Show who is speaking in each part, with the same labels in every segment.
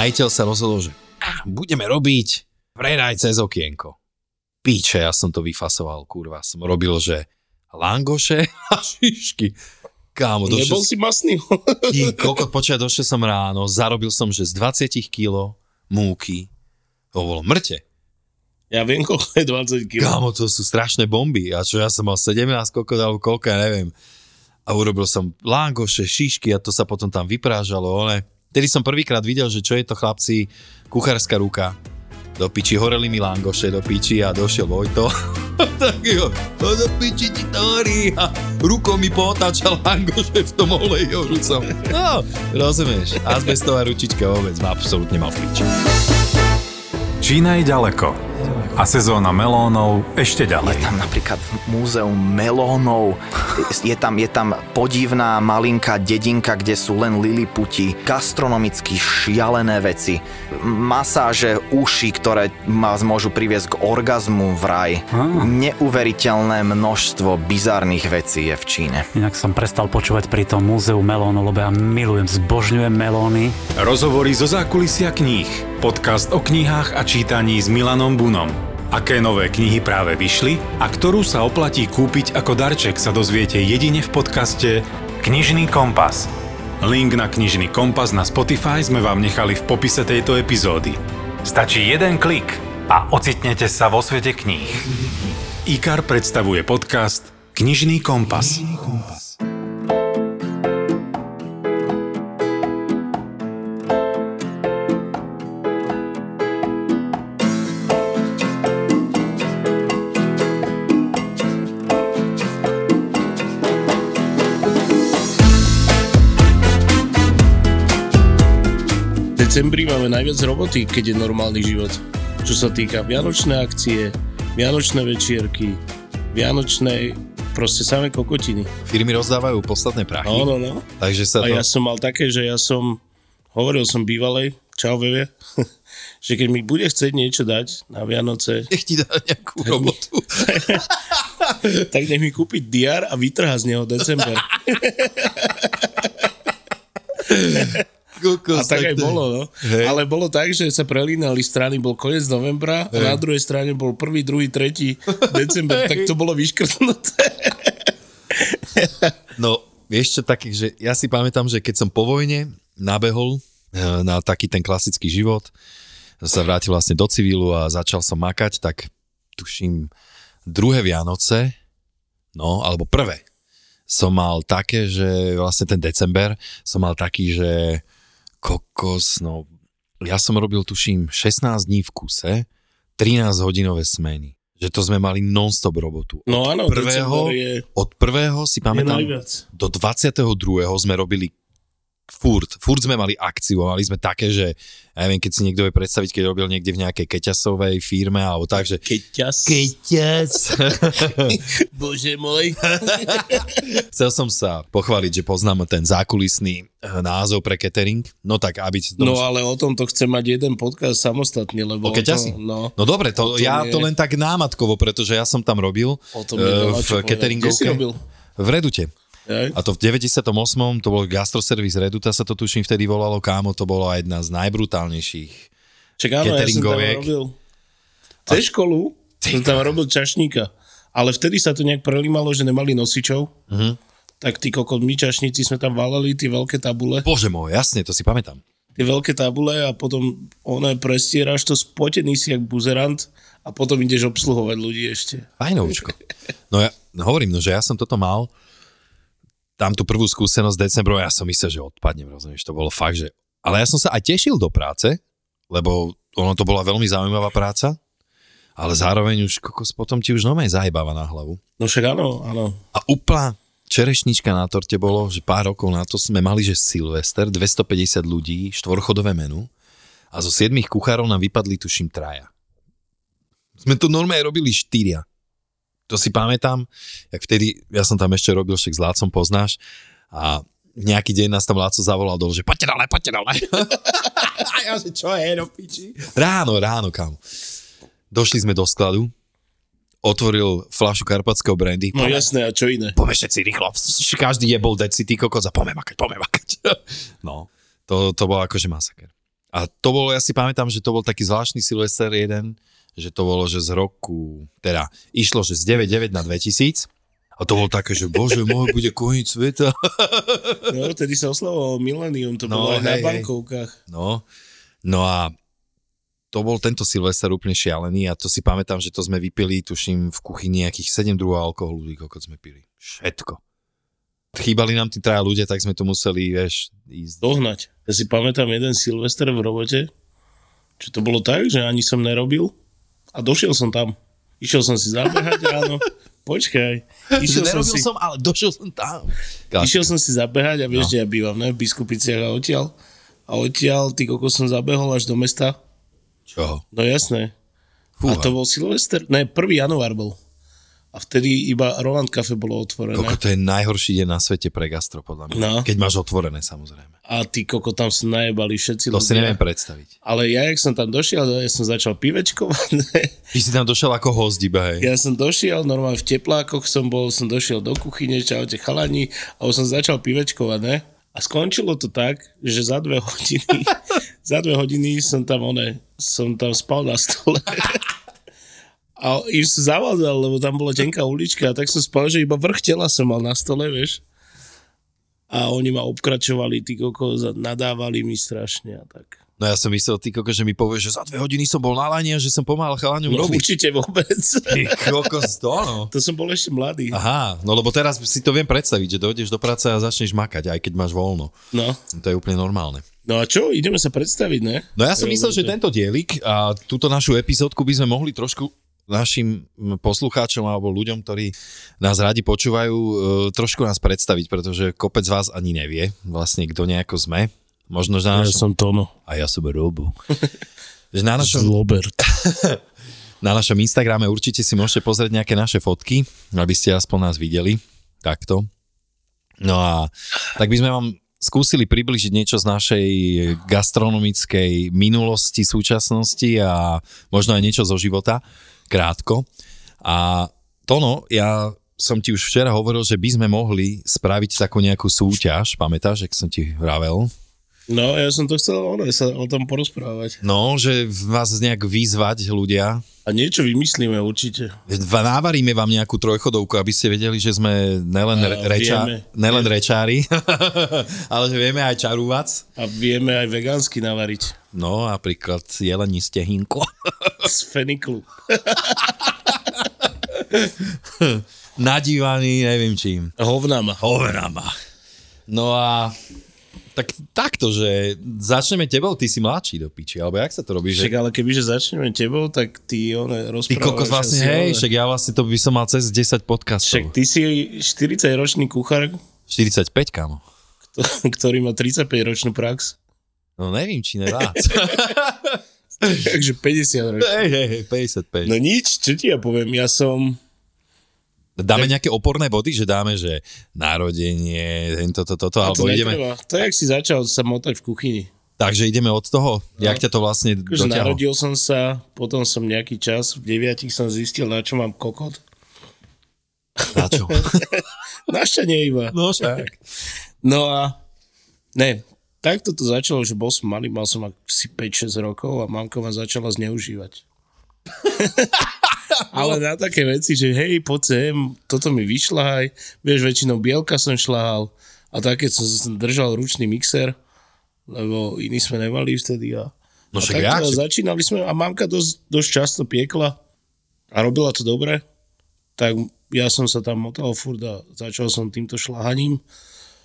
Speaker 1: Majiteľ sa rozhodol, že "Ah, budeme robiť predaj cez okienko. Píče, ja som to vyfasoval, kurva. Som robil, že langoše a šišky. Kámo, došiel
Speaker 2: Nebol si masný?
Speaker 1: Ty, koľko počia, došiel som ráno, zarobil som, že z 20 kg múky, to bolo mŕte.
Speaker 2: ja viem, koľko je 20 kg.
Speaker 1: Kámo, to sú strašné bomby. A čo ja som mal 17, koľko dal, koľko, ja neviem. A urobil som langoše, šišky a to sa potom tam vyprážalo, ale Tedy som prvýkrát videl, že čo je to chlapci, kuchárska ruka. Do piči, horeli mi langoše do piči a došiel Vojto. tak jo, to do piči ti to horí a rukou mi potáčal langoše v tom oleji horúcom. No, rozumieš, azbestová ručička vôbec ma absolútne mal v piči.
Speaker 3: Čína je ďaleko a sezóna melónov ešte
Speaker 4: Je
Speaker 3: ďalej.
Speaker 4: tam napríklad múzeum melónov, je tam, je tam podivná malinká dedinka, kde sú len liliputi, gastronomicky šialené veci, masáže uši, ktoré vás môžu priviesť k orgazmu v raj. Neuveriteľné množstvo bizarných vecí je v Číne.
Speaker 5: Inak som prestal počúvať pri tom múzeu melónov, lebo ja milujem, zbožňujem melóny.
Speaker 3: Rozhovory zo zákulisia kníh. Podcast o knihách a čítaní s Milanom Bunom. Aké nové knihy práve vyšli a ktorú sa oplatí kúpiť ako darček sa dozviete jedine v podcaste Knižný kompas. Link na Knižný kompas na Spotify sme vám nechali v popise tejto epizódy. Stačí jeden klik a ocitnete sa vo svete kníh. IKAR predstavuje podcast Knižný kompas.
Speaker 2: V máme najviac roboty, keď je normálny život. Čo sa týka vianočné akcie, vianočné večierky, vianočné, proste samé kokotiny.
Speaker 1: Firmy rozdávajú posledné prachy,
Speaker 2: No, no, no.
Speaker 1: takže sa
Speaker 2: A
Speaker 1: to...
Speaker 2: ja som mal také, že ja som, hovoril som bývalej, čau Veve, že keď mi bude chcieť niečo dať na Vianoce,
Speaker 1: Nech ti dá nejakú robotu.
Speaker 2: tak nech mi kúpi diar a vytrhá z neho december.
Speaker 1: Kokos,
Speaker 2: A tak aj
Speaker 1: to
Speaker 2: bolo, no.
Speaker 1: Hej.
Speaker 2: Ale bolo tak, že sa prelínali strany, bol koniec novembra a na druhej strane bol 1., 2., 3. december, tak to bolo vyškrtnuté.
Speaker 1: No, vieš čo, taký, že ja si pamätám, že keď som po vojne nabehol eh, na taký ten klasický život, sa vrátil vlastne do civilu a začal som makať, tak tuším druhé Vianoce, no, alebo prvé, som mal také, že vlastne ten december som mal taký, že kokos, no, ja som robil tuším 16 dní v kuse, 13 hodinové smeny. Že to sme mali non-stop robotu.
Speaker 2: No áno,
Speaker 1: prvého,
Speaker 2: je,
Speaker 1: od prvého si pamätám, do 22. sme robili furt, furt sme mali akciu a mali sme také, že ja neviem, keď si niekto vie predstaviť, keď robil niekde v nejakej keťasovej firme alebo tak, že
Speaker 2: Keťas.
Speaker 1: keťas.
Speaker 2: Bože môj.
Speaker 1: Chcel som sa pochváliť, že poznám ten zákulisný eh, názov pre catering, no tak aby... To
Speaker 2: No ale o tomto chcem mať jeden podcast samostatne, lebo...
Speaker 1: O keťasi?
Speaker 2: to, no,
Speaker 1: No dobre, to,
Speaker 2: tom
Speaker 1: ja
Speaker 2: je-
Speaker 1: to len tak námatkovo, pretože ja som tam robil
Speaker 2: O tom je veľa
Speaker 1: v cateringovke.
Speaker 2: Kde si robil?
Speaker 1: V Redute. A to v 98. to bol gastroservis Reduta, sa to tuším vtedy volalo, kámo, to bola jedna z najbrutálnejších.
Speaker 2: Čak áno, ja som tam robil... Cez školu som tam robil čašníka. Ale vtedy sa to nejak prelímalo, že nemali nosičov.
Speaker 1: Mhm.
Speaker 2: Tak tí kokot, my čašníci sme tam valali tie veľké tabule.
Speaker 1: Bože môj, jasne, to si pamätám.
Speaker 2: Tie veľké tabule a potom one prestieraš to, spotený si jak buzerant a potom ideš obsluhovať ľudí ešte.
Speaker 1: Fajnovčko. No ja no hovorím, no, že ja som toto mal, tam tú prvú skúsenosť decembru, ja som myslel, že odpadnem, rozumieš, to bolo fakt, že... Ale ja som sa aj tešil do práce, lebo ono to bola veľmi zaujímavá práca, ale zároveň už kokos potom ti už normálne zajebáva na hlavu.
Speaker 2: No však áno, áno.
Speaker 1: A úplná čerešnička na torte bolo, že pár rokov na to sme mali, že Silvester, 250 ľudí, štvorchodové menu a zo siedmých kuchárov nám vypadli tuším traja. Sme to normálne robili štyria. To si pamätám, jak vtedy, ja som tam ešte robil, však s Lácom poznáš a nejaký deň nás tam Láco zavolal dole, že poďte dole, poďte dole. a ja, že čo je, do piči? Ráno, ráno, kam. Došli sme do skladu, otvoril fľašu karpatského brandy.
Speaker 2: No jasné, a čo iné?
Speaker 1: Poďme všetci rýchlo. Každý je bol deci, ty kokos a poďme makať, poďme makať. No, to, to bol akože masaker. A to bolo, ja si pamätám, že to bol taký zvláštny Silvester jeden, že to bolo, že z roku, teda išlo, že z 99 na 2000 a to bolo také, že bože môj, bude koniec sveta.
Speaker 2: No, vtedy sa oslavovalo Millennium, to
Speaker 1: No,
Speaker 2: bolo aj na
Speaker 1: hej,
Speaker 2: bankovkách.
Speaker 1: No, no a to bol tento Silvester úplne šialený a to si pamätám, že to sme vypili, tuším, v kuchyni nejakých 7 druhov alkoholu, koľko sme pili. Všetko. Chýbali nám tí traja ľudia, tak sme to museli, vieš, ísť.
Speaker 2: Dohnať. Ja si pamätám jeden Silvester v robote, čo to bolo tak, že ani som nerobil a došiel som tam. Išiel som si zabehať ráno. Počkaj. Išiel som,
Speaker 1: Nerobil
Speaker 2: si,
Speaker 1: som, ale došiel som tam.
Speaker 2: išiel som si zabehať a vieš,
Speaker 1: No.
Speaker 2: kde ja bývam, ne? V Biskupiciach a odtiaľ. A odtiaľ, ty kokos som zabehol až do mesta.
Speaker 1: Čo?
Speaker 2: No jasné.
Speaker 1: Fúha.
Speaker 2: A to bol Silvester, ne, 1. január bol. A vtedy iba Roland Cafe bolo otvorené.
Speaker 1: Koko, to je najhorší deň na svete pre gastro, podľa mňa.
Speaker 2: No.
Speaker 1: Keď máš otvorené, samozrejme.
Speaker 2: A ty koko, tam sa najebali všetci
Speaker 1: To si neviem predstaviť.
Speaker 2: Ale ja, jak som tam došiel, ja som začal pivečkovať.
Speaker 1: Ty si tam došiel ako host iba, hej.
Speaker 2: Ja som došiel, normálne v teplákoch som bol, som došiel do kuchyne, čaute chalani, a už som začal pivečkovať, ne? A skončilo to tak, že za dve hodiny, za dve hodiny som tam, one, som tam spal na stole. A im som zavádzal, lebo tam bola tenká ulička, a tak som spal, že iba vrch tela som mal na stole, vieš. A oni ma obkračovali, ty kokos, a nadávali mi strašne a tak.
Speaker 1: No ja som myslel, ty koko, že mi povieš, že za dve hodiny som bol na lani a že som pomáhal chalaňom
Speaker 2: No
Speaker 1: robiť.
Speaker 2: určite vôbec.
Speaker 1: Ty kokos, to no.
Speaker 2: to som bol ešte mladý.
Speaker 1: Aha, no lebo teraz si to viem predstaviť, že dojdeš do práce a začneš makať, aj keď máš voľno.
Speaker 2: No.
Speaker 1: To je úplne normálne.
Speaker 2: No a čo? Ideme sa predstaviť, ne?
Speaker 1: No ja som myslel, že tento dielik a túto našu epizódku by sme mohli trošku našim poslucháčom alebo ľuďom, ktorí nás radi počúvajú, e, trošku nás predstaviť, pretože kopec z vás ani nevie vlastne, kto nejako sme. Možno, že na
Speaker 2: Ja
Speaker 1: našom...
Speaker 2: som Tono.
Speaker 1: A ja som Robo. na našom,
Speaker 2: Zlobert.
Speaker 1: na našom Instagrame určite si môžete pozrieť nejaké naše fotky, aby ste aspoň nás videli. Takto. No a tak by sme vám skúsili približiť niečo z našej gastronomickej minulosti, súčasnosti a možno aj niečo zo života, krátko. A Tono, ja som ti už včera hovoril, že by sme mohli spraviť takú nejakú súťaž, pamätáš, ak som ti vravel?
Speaker 2: No, ja som to chcel ono, sa o tom porozprávať.
Speaker 1: No, že vás nejak vyzvať ľudia,
Speaker 2: A niečo vymyslíme určite.
Speaker 1: Návaríme vám nejakú trojchodovku, aby ste vedeli, že sme nelen,
Speaker 2: A
Speaker 1: re, reča,
Speaker 2: vieme.
Speaker 1: nelen rečári, ale že vieme aj čarúvac.
Speaker 2: A vieme aj vegánsky navariť.
Speaker 1: No, napríklad jelení stehínko.
Speaker 2: Z feniklu.
Speaker 1: Nadívaný, neviem čím.
Speaker 2: Hovnama.
Speaker 1: Hoverama. No a tak takto, že začneme tebou, ty si mladší do piči, alebo jak sa to robí?
Speaker 2: Však
Speaker 1: Že...
Speaker 2: ale kebyže začneme tebou, tak ty one
Speaker 1: Ty
Speaker 2: rozprávaš.
Speaker 1: kokos vlastne, hej,
Speaker 2: one.
Speaker 1: však ja vlastne to by som mal cez 10 podcastov.
Speaker 2: Však ty si 40-ročný kuchár,
Speaker 1: 45, kámo.
Speaker 2: kto- ktorý má 35-ročnú prax.
Speaker 1: No neviem, či nevác.
Speaker 2: Takže 50 ročný.
Speaker 1: hej, hej, hej, 55.
Speaker 2: No nič, čo ti ja poviem, ja som...
Speaker 1: Dáme nejaké oporné body, že dáme, že narodenie, tento, toto, toto,
Speaker 2: to
Speaker 1: alebo ideme...
Speaker 2: netreba. To je, jak si začal sa motať v kuchyni.
Speaker 1: Takže ideme od toho, no. jak ťa to vlastne dotiahlo.
Speaker 2: narodil som sa, potom som nejaký čas, v deviatich som zistil, na čo mám kokot.
Speaker 1: Na čo?
Speaker 2: Našťanie iba.
Speaker 1: No však.
Speaker 2: No a ne, takto to začalo, že bol som malý, mal som asi 5-6 rokov a mamka ma začala zneužívať. Ale na také veci, že hej, poď sem, toto mi vyšľahaj, vieš, väčšinou bielka som šľahal a tak, keď som držal ručný mixer, lebo iný sme nemali vtedy a,
Speaker 1: No
Speaker 2: a
Speaker 1: však
Speaker 2: takto
Speaker 1: jak?
Speaker 2: a začínali sme a mamka dosť, dosť často piekla a robila to dobre, tak ja som sa tam motal furt a začal som týmto šľahaním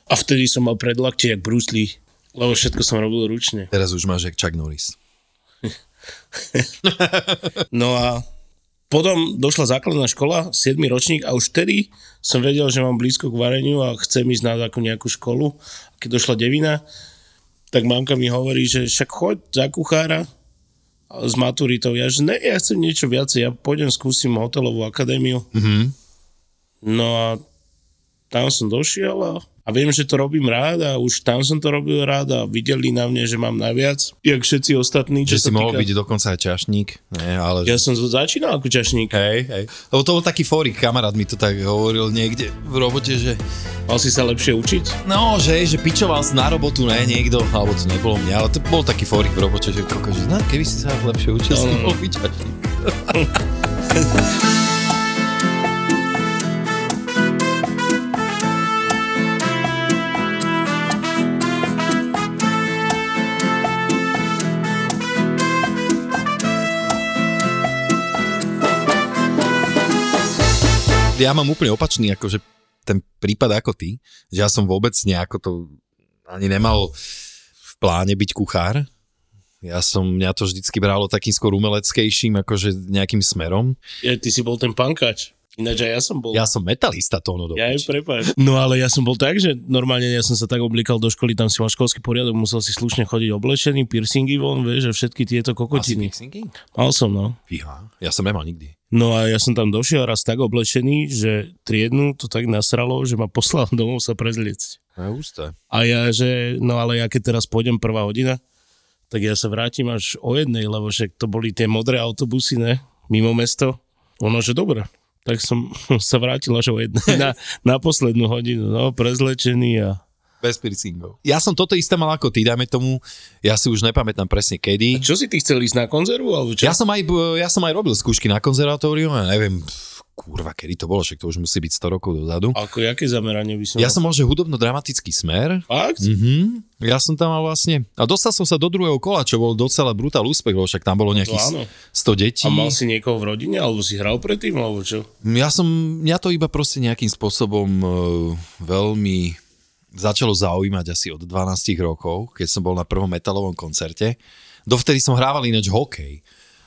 Speaker 2: a vtedy som mal predlaktie jak Bruce Lee, lebo všetko som robil ručne.
Speaker 1: Teraz už máš jak Chuck Norris.
Speaker 2: No a Potom došla základná škola, 7. ročník a už vtedy som vedel, že mám blízko k vareniu a chcem ísť na takú nejakú školu. A keď došla devina, tak mamka mi hovorí, že však choď za kuchára s maturitou. Ja, že ne, ja chcem niečo viacej, ja pôjdem, skúsim hotelovú akadémiu.
Speaker 1: Mhm.
Speaker 2: No a tam som došiel a, a viem, že to robím rád a už tam som to robil rád a videli na mne, že mám najviac, jak všetci ostatní.
Speaker 1: Že si
Speaker 2: sa
Speaker 1: mohol
Speaker 2: týka-
Speaker 1: byť dokonca aj čašník. Nie, ale...
Speaker 2: Ja som začínal ako čašník.
Speaker 1: Hej, hej. Lebo to bol taký fórik, kamarát mi to tak hovoril niekde v robote, že
Speaker 2: Mal si sa lepšie učiť?
Speaker 1: no, že, že pičoval si na robotu, ne, niekto, alebo to nebolo mňa, ale to bol taký fórik v robote, že koko, že no, keby si sa lepšie učil,
Speaker 2: No,
Speaker 1: si
Speaker 2: no, no.
Speaker 1: mohol byť čašník. Ja mám úplne opačný, akože ten prípad ako ty, že ja som vôbec nejako to ani nemal v pláne byť kuchár. Ja som, mňa to vždycky bralo takým skôr umeleckejším, akože nejakým smerom.
Speaker 2: Ja, ty si bol ten pankač. Ináč ja som bol.
Speaker 1: Ja som metalista tóno do
Speaker 2: Ja ju prepáč. No ale ja som bol tak, že normálne ja som sa tak oblíkal do školy, tam si mal školský poriadok, musel si slušne chodiť oblečený, piercingy von, vieš, že všetky tieto kokotiny.
Speaker 1: fixingy?
Speaker 2: Mal som, no.
Speaker 1: Fíha, ja som nemal nikdy.
Speaker 2: No a ja som tam došiel raz tak oblečený, že triednu to tak nasralo, že ma poslal domov sa prezliecť.
Speaker 1: To je ústé.
Speaker 2: A ja, že no ale ja keď teraz pôjdem prvá hodina, tak ja sa vrátim až o jednej, lebo však to boli tie modré autobusy, ne, mimo mesto. Ono, že dobre. Tak som sa vrátil až o jednej na, na poslednú hodinu, no, prezlečený a
Speaker 1: Bez piercingov. Ja som toto isté mal ako ty, dajme tomu, ja si už nepamätám presne kedy.
Speaker 2: Čo si ty chcel ísť na konzervu, alebo čo?
Speaker 1: Ja som aj, ja som aj robil skúšky na konzervatóriu, ja neviem, pf, kurva, kedy to bolo, však to už musí byť 100 rokov dozadu.
Speaker 2: Ako, jaké zameranie by som
Speaker 1: Ja
Speaker 2: mal?
Speaker 1: som mal, že hudobno-dramatický smer.
Speaker 2: Fakt?
Speaker 1: Mhm. Ja som tam mal vlastne... A dostal som sa do druhého kola, čo bol docela brutál úspech, lebo však tam bolo nejakých
Speaker 2: áno.
Speaker 1: 100 detí.
Speaker 2: A mal si niekoho v rodine, alebo si hral predtým, alebo čo?
Speaker 1: Ja som, mňa to iba proste nejakým spôsobom uh, veľmi začalo zaujímať asi od 12 rokov, keď som bol na prvom metalovom koncerte. Dovtedy som hrával ináč hokej.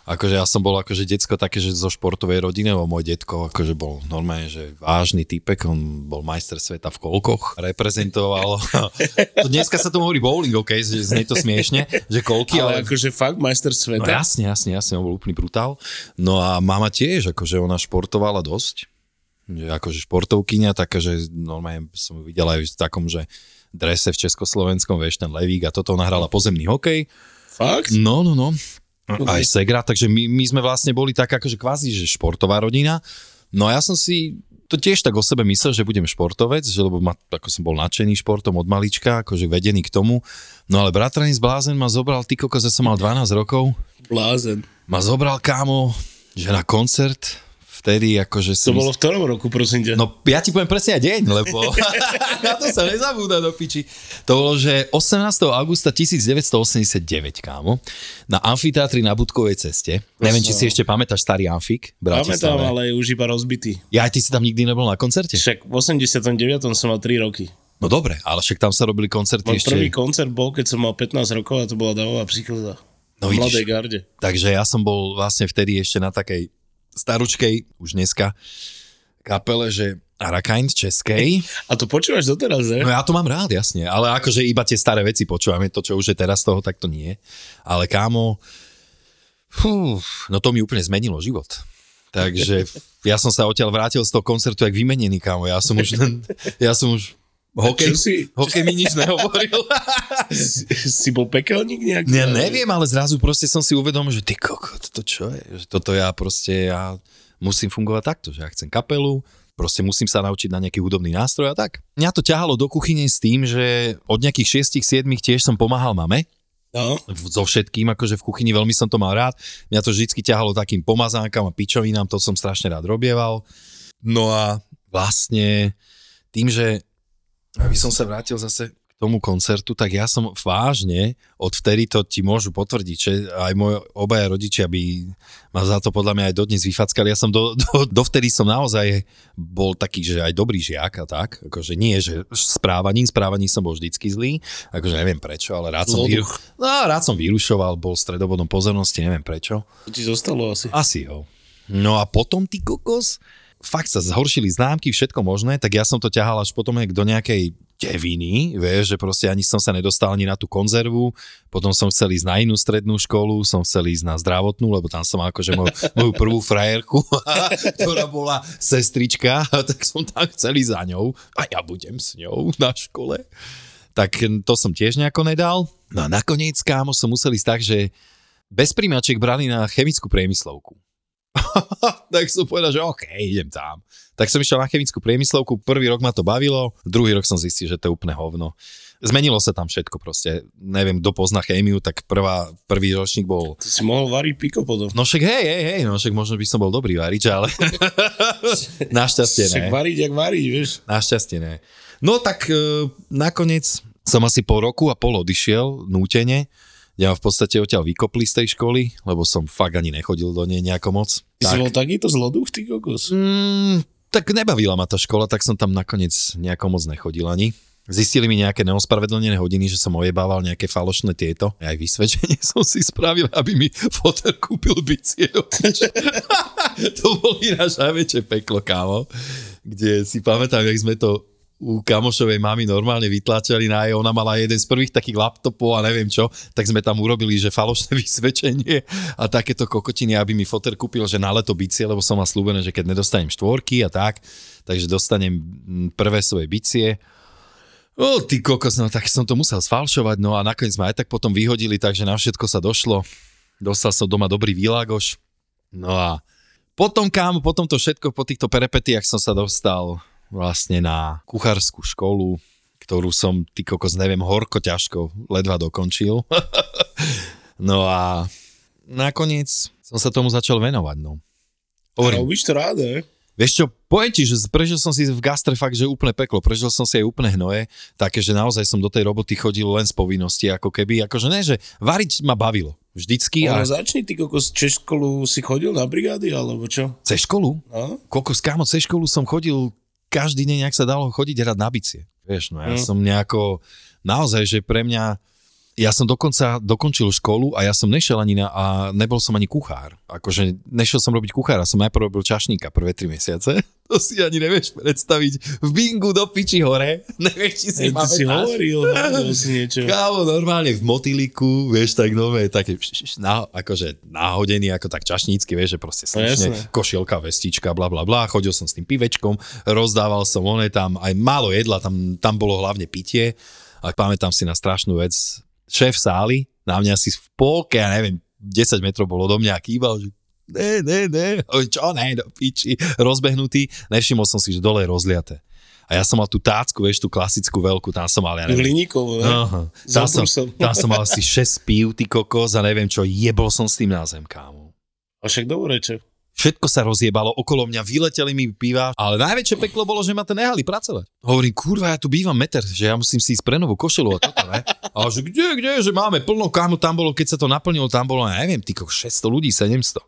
Speaker 1: Akože ja som bol akože decko také, že zo športovej rodiny, lebo môj detko akože bol normálne, že vážny typek, on bol majster sveta v kolkoch, reprezentoval. to dneska sa tomu hovorí bowling, ok, že znie to smiešne, že kolky,
Speaker 2: Ale
Speaker 1: ale,
Speaker 2: akože fakt majster
Speaker 1: No
Speaker 2: sveta?
Speaker 1: jasne, jasne, jasne, on bol úplný brutál. No a mama tiež, akože ona športovala dosť. Že akože športovkyňa, taká, že normálne som ju videl aj v takom, že drese v Československom, vieš, ten Levík a toto, ona hrala pozemný hokej.
Speaker 2: Fakt?
Speaker 1: No, no, no. Aj Segra, takže my, my sme vlastne boli tak akože kvázi, že športová rodina. No a ja som si to tiež tak o sebe myslel, že budem športovec, že lebo ma, ako som bol nadšený športom od malička, akože vedený k tomu. No ale bratranec Blázen ma zobral, ty kokos, že som mal 12 rokov,
Speaker 2: Blázen.
Speaker 1: ma zobral kámo, že na koncert, vtedy akože.
Speaker 2: To bolo v ktorom roku, prosím ťa?
Speaker 1: No ja ti poviem presne aj deň, lebo na to sa nezabúda do piči. To bolo, že 18. augusta 1989, kámo, na amfiteátri na Budkovej ceste. Neviem, či si ešte pamätáš starý amfik
Speaker 2: Pamätám, ale je už iba rozbitý.
Speaker 1: Ja aj ty si tam nikdy nebol na koncerte?
Speaker 2: Však v 89. som mal 3 roky.
Speaker 1: No dobre, ale však tam sa robili koncerty
Speaker 2: Môj
Speaker 1: ešte...
Speaker 2: prvý koncert bol, keď som mal 15 rokov a to bola davová psychoza.
Speaker 1: No vidíš.
Speaker 2: garde.
Speaker 1: Takže ja som bol vlastne vtedy ešte na takej staručkej, už dneska, kapele, že Arakain českej.
Speaker 2: A to počúvaš doteraz, ne?
Speaker 1: No ja to mám rád, jasne, ale akože iba tie staré veci počúvame, to, čo už je teraz toho, tak to nie. Ale kámo, fú, no to mi úplne zmenilo život. Takže ja som sa odtiaľ vrátil z toho koncertu jak vymenený, kámo. Ja som už, ja som už hokej,
Speaker 2: si-
Speaker 1: hokej mi nič nehovoril.
Speaker 2: si bol pekelník nejaký?
Speaker 1: Ja neviem, ale zrazu proste som si uvedomil, že ty koko, toto čo je? Že toto ja proste, ja musím fungovať takto, že ja chcem kapelu, proste musím sa naučiť na nejaký hudobný nástroj a tak. Mňa to ťahalo do kuchyne s tým, že od nejakých 6-7 tiež som pomáhal mame,
Speaker 2: No,
Speaker 1: so všetkým, akože v kuchyni veľmi som to mal rád. Mňa to vždycky ťahalo takým pomazánkam a pičovinám, to som strašne rád robieval. No a vlastne tým, že aby som sa vrátil zase k tomu koncertu, tak ja som vážne, od vtedy to ti môžu potvrdiť, že aj moje obaja rodičia by ma za to podľa mňa aj dodnes vyfackali. Ja som do, do, dovtedy som naozaj bol taký, že aj dobrý žiak a tak, akože nie, že správaním, správaním som bol vždycky zlý, akože neviem prečo, ale rád som,
Speaker 2: Zloduch.
Speaker 1: no, rád som vyrušoval, bol stredobodom pozornosti, neviem prečo.
Speaker 2: to ti zostalo asi.
Speaker 1: Asi jo. No a potom ty kokos, fakt sa zhoršili známky, všetko možné, tak ja som to ťahal až potom do nejakej deviny, vieš, že proste ani som sa nedostal ani na tú konzervu, potom som chcel ísť na inú strednú školu, som chcel ísť na zdravotnú, lebo tam som mal akože moju, moju prvú frajerku, ktorá bola sestrička, tak som tam chcel ísť za ňou a ja budem s ňou na škole. Tak to som tiež nejako nedal. No a nakoniec, kámo, som musel ísť tak, že bez príjmačiek brali na chemickú priemyslovku. tak som povedal, že OK, idem tam. Tak som išiel na chemickú priemyslovku, prvý rok ma to bavilo, druhý rok som zistil, že to je úplne hovno. Zmenilo sa tam všetko proste. Neviem, kto pozná chémiu, tak prvá, prvý ročník bol...
Speaker 2: Ty si mohol variť piko potom.
Speaker 1: No však hej, hej, hej, no však možno by som bol dobrý varič, ale našťastie ne.
Speaker 2: Však variť, jak variť, vieš.
Speaker 1: Našťastie ne. No tak e, nakoniec som asi po roku a pol odišiel nútene, ja v podstate odtiaľ vykopli z tej školy, lebo som fakt ani nechodil do nej nejako moc.
Speaker 2: Ty si bol takýto zloduch, ty kokos.
Speaker 1: Mm, tak nebavila ma tá škola, tak som tam nakoniec nejako moc nechodil ani. Zistili mi nejaké neospravedlnené hodiny, že som ojebával nejaké falošné tieto. Aj vysvedčenie som si spravil, aby mi fotel kúpil bicie. to bol ináč najväčšie peklo, kámo. Kde si pamätám, jak sme to u kamošovej mamy normálne vytlačali na jej, ona mala jeden z prvých takých laptopov a neviem čo, tak sme tam urobili, že falošné vysvedčenie a takéto kokotiny, aby mi foter kúpil, že na leto bicie, lebo som mal slúbené, že keď nedostanem štvorky a tak, takže dostanem mm, prvé svoje bicie. O, ty kokos, no tak som to musel sfalšovať, no a nakoniec ma aj tak potom vyhodili, takže na všetko sa došlo. Dostal som doma dobrý výlagoš. No a potom, kámo, potom to všetko, po týchto perepetiach som sa dostal vlastne na kuchárskú školu, ktorú som, ty kokos, neviem, horko ťažko ledva dokončil. no a nakoniec som sa tomu začal venovať, no.
Speaker 2: Hovorím. Robíš to rád, ne?
Speaker 1: Vieš čo, poviem ti, že prežil som si v gastre fakt, že úplne peklo, prežil som si aj úplne hnoje, také, že naozaj som do tej roboty chodil len z povinnosti, ako keby, akože ne, že variť ma bavilo, vždycky.
Speaker 2: Ale a... začni, ty kokos, Češ školu si chodil na brigády, alebo čo?
Speaker 1: Cez školu?
Speaker 2: No?
Speaker 1: Kokos, kámo, cez školu som chodil každý deň, ak sa dalo chodiť hrať na bicie. Vieš, no ja
Speaker 2: Mm.
Speaker 1: som nejako, naozaj, že pre mňa, ja som dokonca dokončil školu a ja som nešiel ani na, a nebol som ani kuchár. Akože nešiel som robiť kuchára, som najprv robil čašníka prvé tri mesiace. To si ani nevieš predstaviť. V bingu do piči hore. Nevieš, či si
Speaker 2: Ej, ty si hovoril, hovoril si niečo.
Speaker 1: Kámo, normálne v motýliku, vieš, tak nové, také, na, akože náhodený, ako tak čašnícky, vieš, že proste
Speaker 2: No
Speaker 1: slušne, košielka, vestička, bla bla bla, chodil som s tým pivečkom, rozdával som one tam, aj málo jedla, tam, tam bolo hlavne pitie, a pamätám si na strašnú vec, šéf sály, na mňa si v polke, ja neviem, 10 metrov bolo do mňa a kýval, že ne, ne, ne, čo ne, do piči, rozbehnutý, nevšimol som si, že dole je rozliaté. A ja som mal tú tácku, vieš, tú klasickú veľkú, tam som mal, ja neviem,
Speaker 2: Hliníkovo, ne?
Speaker 1: Aha. Tam som, tam som mal asi 6 pív, ty kokos a neviem čo, jebol som s tým na zem, kámo.
Speaker 2: A však dobre, čo?
Speaker 1: Všetko sa rozjebalo, okolo mňa vyleteli mi piva, ale najväčšie peklo bolo, že ma to nehali pracovať. Hovorím, kurva, ja tu bývam meter, že ja musím si ísť pre novú košelu a toto, ne? A že kde, kde, že máme plno, kámo, tam bolo, keď sa to naplnilo, tam bolo, ja neviem, ty kokos, 600 ľudí, 700.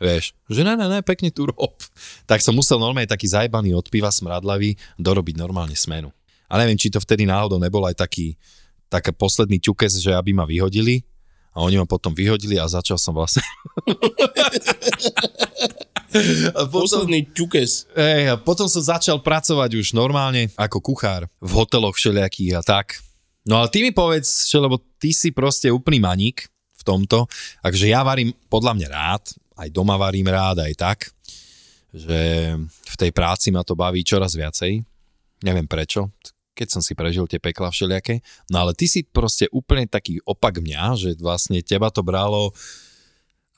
Speaker 1: Vieš, že ne, ne, ne, pekne tu rob. Tak som musel normálne taký zajbaný od piva smradlavý dorobiť normálne smenu. A neviem, či to vtedy náhodou nebol aj taký, taký posledný ťukes, že aby ma vyhodili. A oni ma potom vyhodili a začal som vlastne... a potom,
Speaker 2: Posledný ťukes.
Speaker 1: Ej, a potom som začal pracovať už normálne ako kuchár v hoteloch všelijakých a tak. No ale ty mi povedz, že lebo ty si proste úplný maník v tomto, takže ja varím podľa mňa rád, aj doma varím rád, aj tak, že v tej práci ma to baví čoraz viacej. Neviem prečo, keď som si prežil tie pekla všelijaké. No ale ty si proste úplne taký opak mňa, že vlastne teba to bralo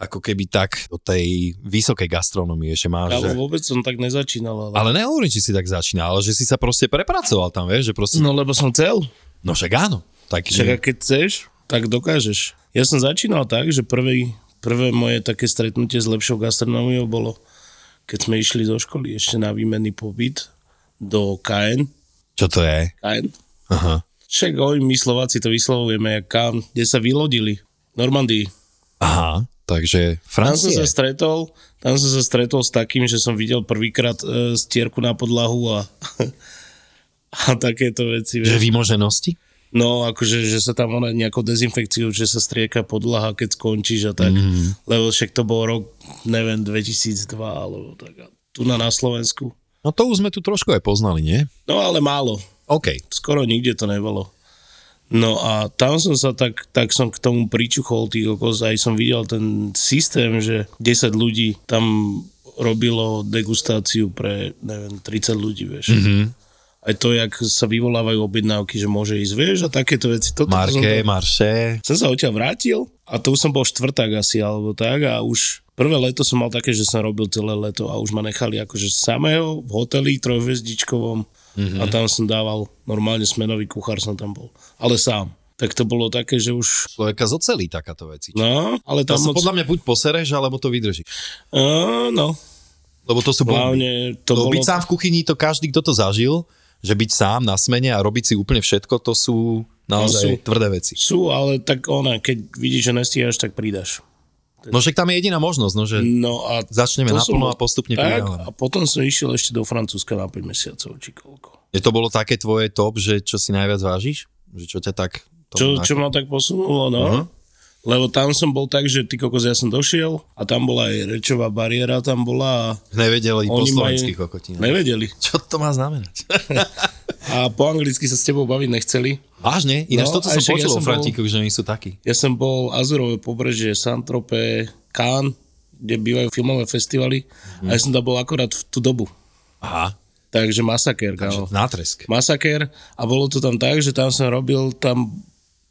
Speaker 1: ako keby tak do tej vysokej gastronomie, že máš...
Speaker 2: Ale
Speaker 1: že...
Speaker 2: vôbec som tak nezačínal. Ale...
Speaker 1: Ale nehovorím, či si tak začínal, ale že si sa proste prepracoval tam, vieš, že proste...
Speaker 2: No lebo som chcel.
Speaker 1: No však áno. Tak,
Speaker 2: Však keď chceš, tak dokážeš. Ja som začínal tak, že prvý, prvé moje také stretnutie s lepšou gastronómiou bolo, keď sme išli zo školy ešte na výmenný pobyt do KN.
Speaker 1: Čo to je?
Speaker 2: KN.
Speaker 1: Aha.
Speaker 2: Však oj, my Slováci to vyslovujeme KN, kde sa vylodili. Normandii.
Speaker 1: Aha, takže
Speaker 2: Tam som
Speaker 1: Francie.
Speaker 2: sa stretol, tam som sa stretol s takým, že som videl prvýkrát e, stierku na podlahu a, a takéto veci.
Speaker 1: Že
Speaker 2: Vieš.
Speaker 1: vymoženosti?
Speaker 2: No, akože, že sa tam ona nejakou dezinfekciou, že sa strieka podlaha, keď skončíš a tak. Mm. Lebo však to bol rok, neviem, 2002 alebo tak. A tu na, na Slovensku.
Speaker 1: No to už sme tu trošku aj poznali, nie?
Speaker 2: No ale málo.
Speaker 1: OK.
Speaker 2: Skoro nikde to nebolo. No a tam som sa tak, tak som k tomu pričuchol, tých kokos, aj som videl ten systém, že 10 ľudí tam robilo degustáciu pre, neviem, 30 ľudí, vieš. Mm-hmm. Aj to, jak sa vyvolávajú objednávky, že môže ísť, vieš, a takéto veci. Toto som,
Speaker 1: Marke,
Speaker 2: tam,
Speaker 1: Marše.
Speaker 2: som sa odtiaľ vrátil a to už som bol štvrták asi, alebo tak a už prvé leto som mal také, že som robil celé leto a už ma nechali akože samého v hoteli trojhvezdičkovom mm-hmm. a tam som dával normálne smenový kuchár som tam bol, ale sám. Tak to bolo také, že už...
Speaker 1: Človeka zocelí takáto veci.
Speaker 2: No, ale
Speaker 1: To
Speaker 2: tam
Speaker 1: sa
Speaker 2: moc...
Speaker 1: podľa mňa buď posereš, alebo to vydrží.
Speaker 2: Uh, no,
Speaker 1: Lebo to sú
Speaker 2: hlavne to
Speaker 1: To
Speaker 2: bolo...
Speaker 1: v kuchyni, to každý, kto to zažil, že byť sám na smene a robiť si úplne všetko, to sú naozaj
Speaker 2: sú.
Speaker 1: tvrdé veci.
Speaker 2: Sú, ale tak ona, keď vidíš, že nestíhaš, tak pridáš.
Speaker 1: No však tam je jediná možnosť, no, že
Speaker 2: No a
Speaker 1: začneme
Speaker 2: som
Speaker 1: naplno a postupne
Speaker 2: tak,
Speaker 1: pridávame.
Speaker 2: a potom som išiel ešte do Francúzska na 5 mesiacov, či koľko.
Speaker 1: Je to bolo také tvoje top, že čo si najviac vážiš? Že čo ťa tak...
Speaker 2: Čo, čo ma tak posunulo, no.
Speaker 1: Mhm.
Speaker 2: Lebo tam som bol tak, že ty kokos, ja som došiel a tam bola aj rečová bariéra, tam bola
Speaker 1: Nevedeli po slovensky kokotina.
Speaker 2: nevedeli.
Speaker 1: Čo to má znamenať?
Speaker 2: A po anglicky sa s tebou baviť nechceli.
Speaker 1: Vážne? Ináč
Speaker 2: No,
Speaker 1: toto som
Speaker 2: však ja
Speaker 1: počul o Frantíkoch, že oni sú takí.
Speaker 2: Ja som bol Azurové pobrežie, Santrope, Cannes, kde bývajú filmové festivaly a ja som tam bol akorát v tú dobu.
Speaker 1: Aha,
Speaker 2: Takže masaker, kámo.
Speaker 1: nátresk.
Speaker 2: masaker a bolo to tam tak, že tam som robil, tam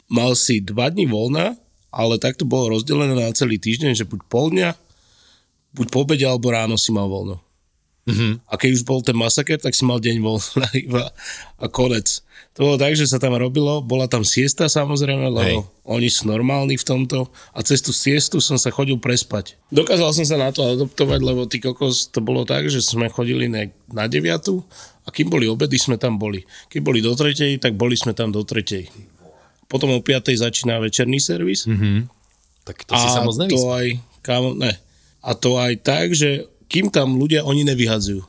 Speaker 2: mal si dva dní voľna, ale takto bolo rozdelené na celý týždeň, že buď pol dňa, buď po obede alebo ráno si mal voľno. Mm-hmm. A keď už bol ten masaker, tak si mal deň voľna iba a konec. To bolo tak, že sa tam robilo, bola tam siesta samozrejme, lebo
Speaker 1: Hej.
Speaker 2: oni sú normálni v tomto a cez tú siestu som sa chodil prespať. Dokázal som sa na to adoptovať, lebo ty kokos, to bolo tak, že sme chodili na, na 9 a kým boli obedy, sme tam boli. Keď boli do tretej, tak boli sme tam do tretej. Potom o 5 začína večerný servis. Mm-hmm.
Speaker 1: Tak to si sa moc
Speaker 2: to
Speaker 1: nevyspal.
Speaker 2: aj, kámo, ne. A to aj tak, že kým tam ľudia, oni nevyhadzujú.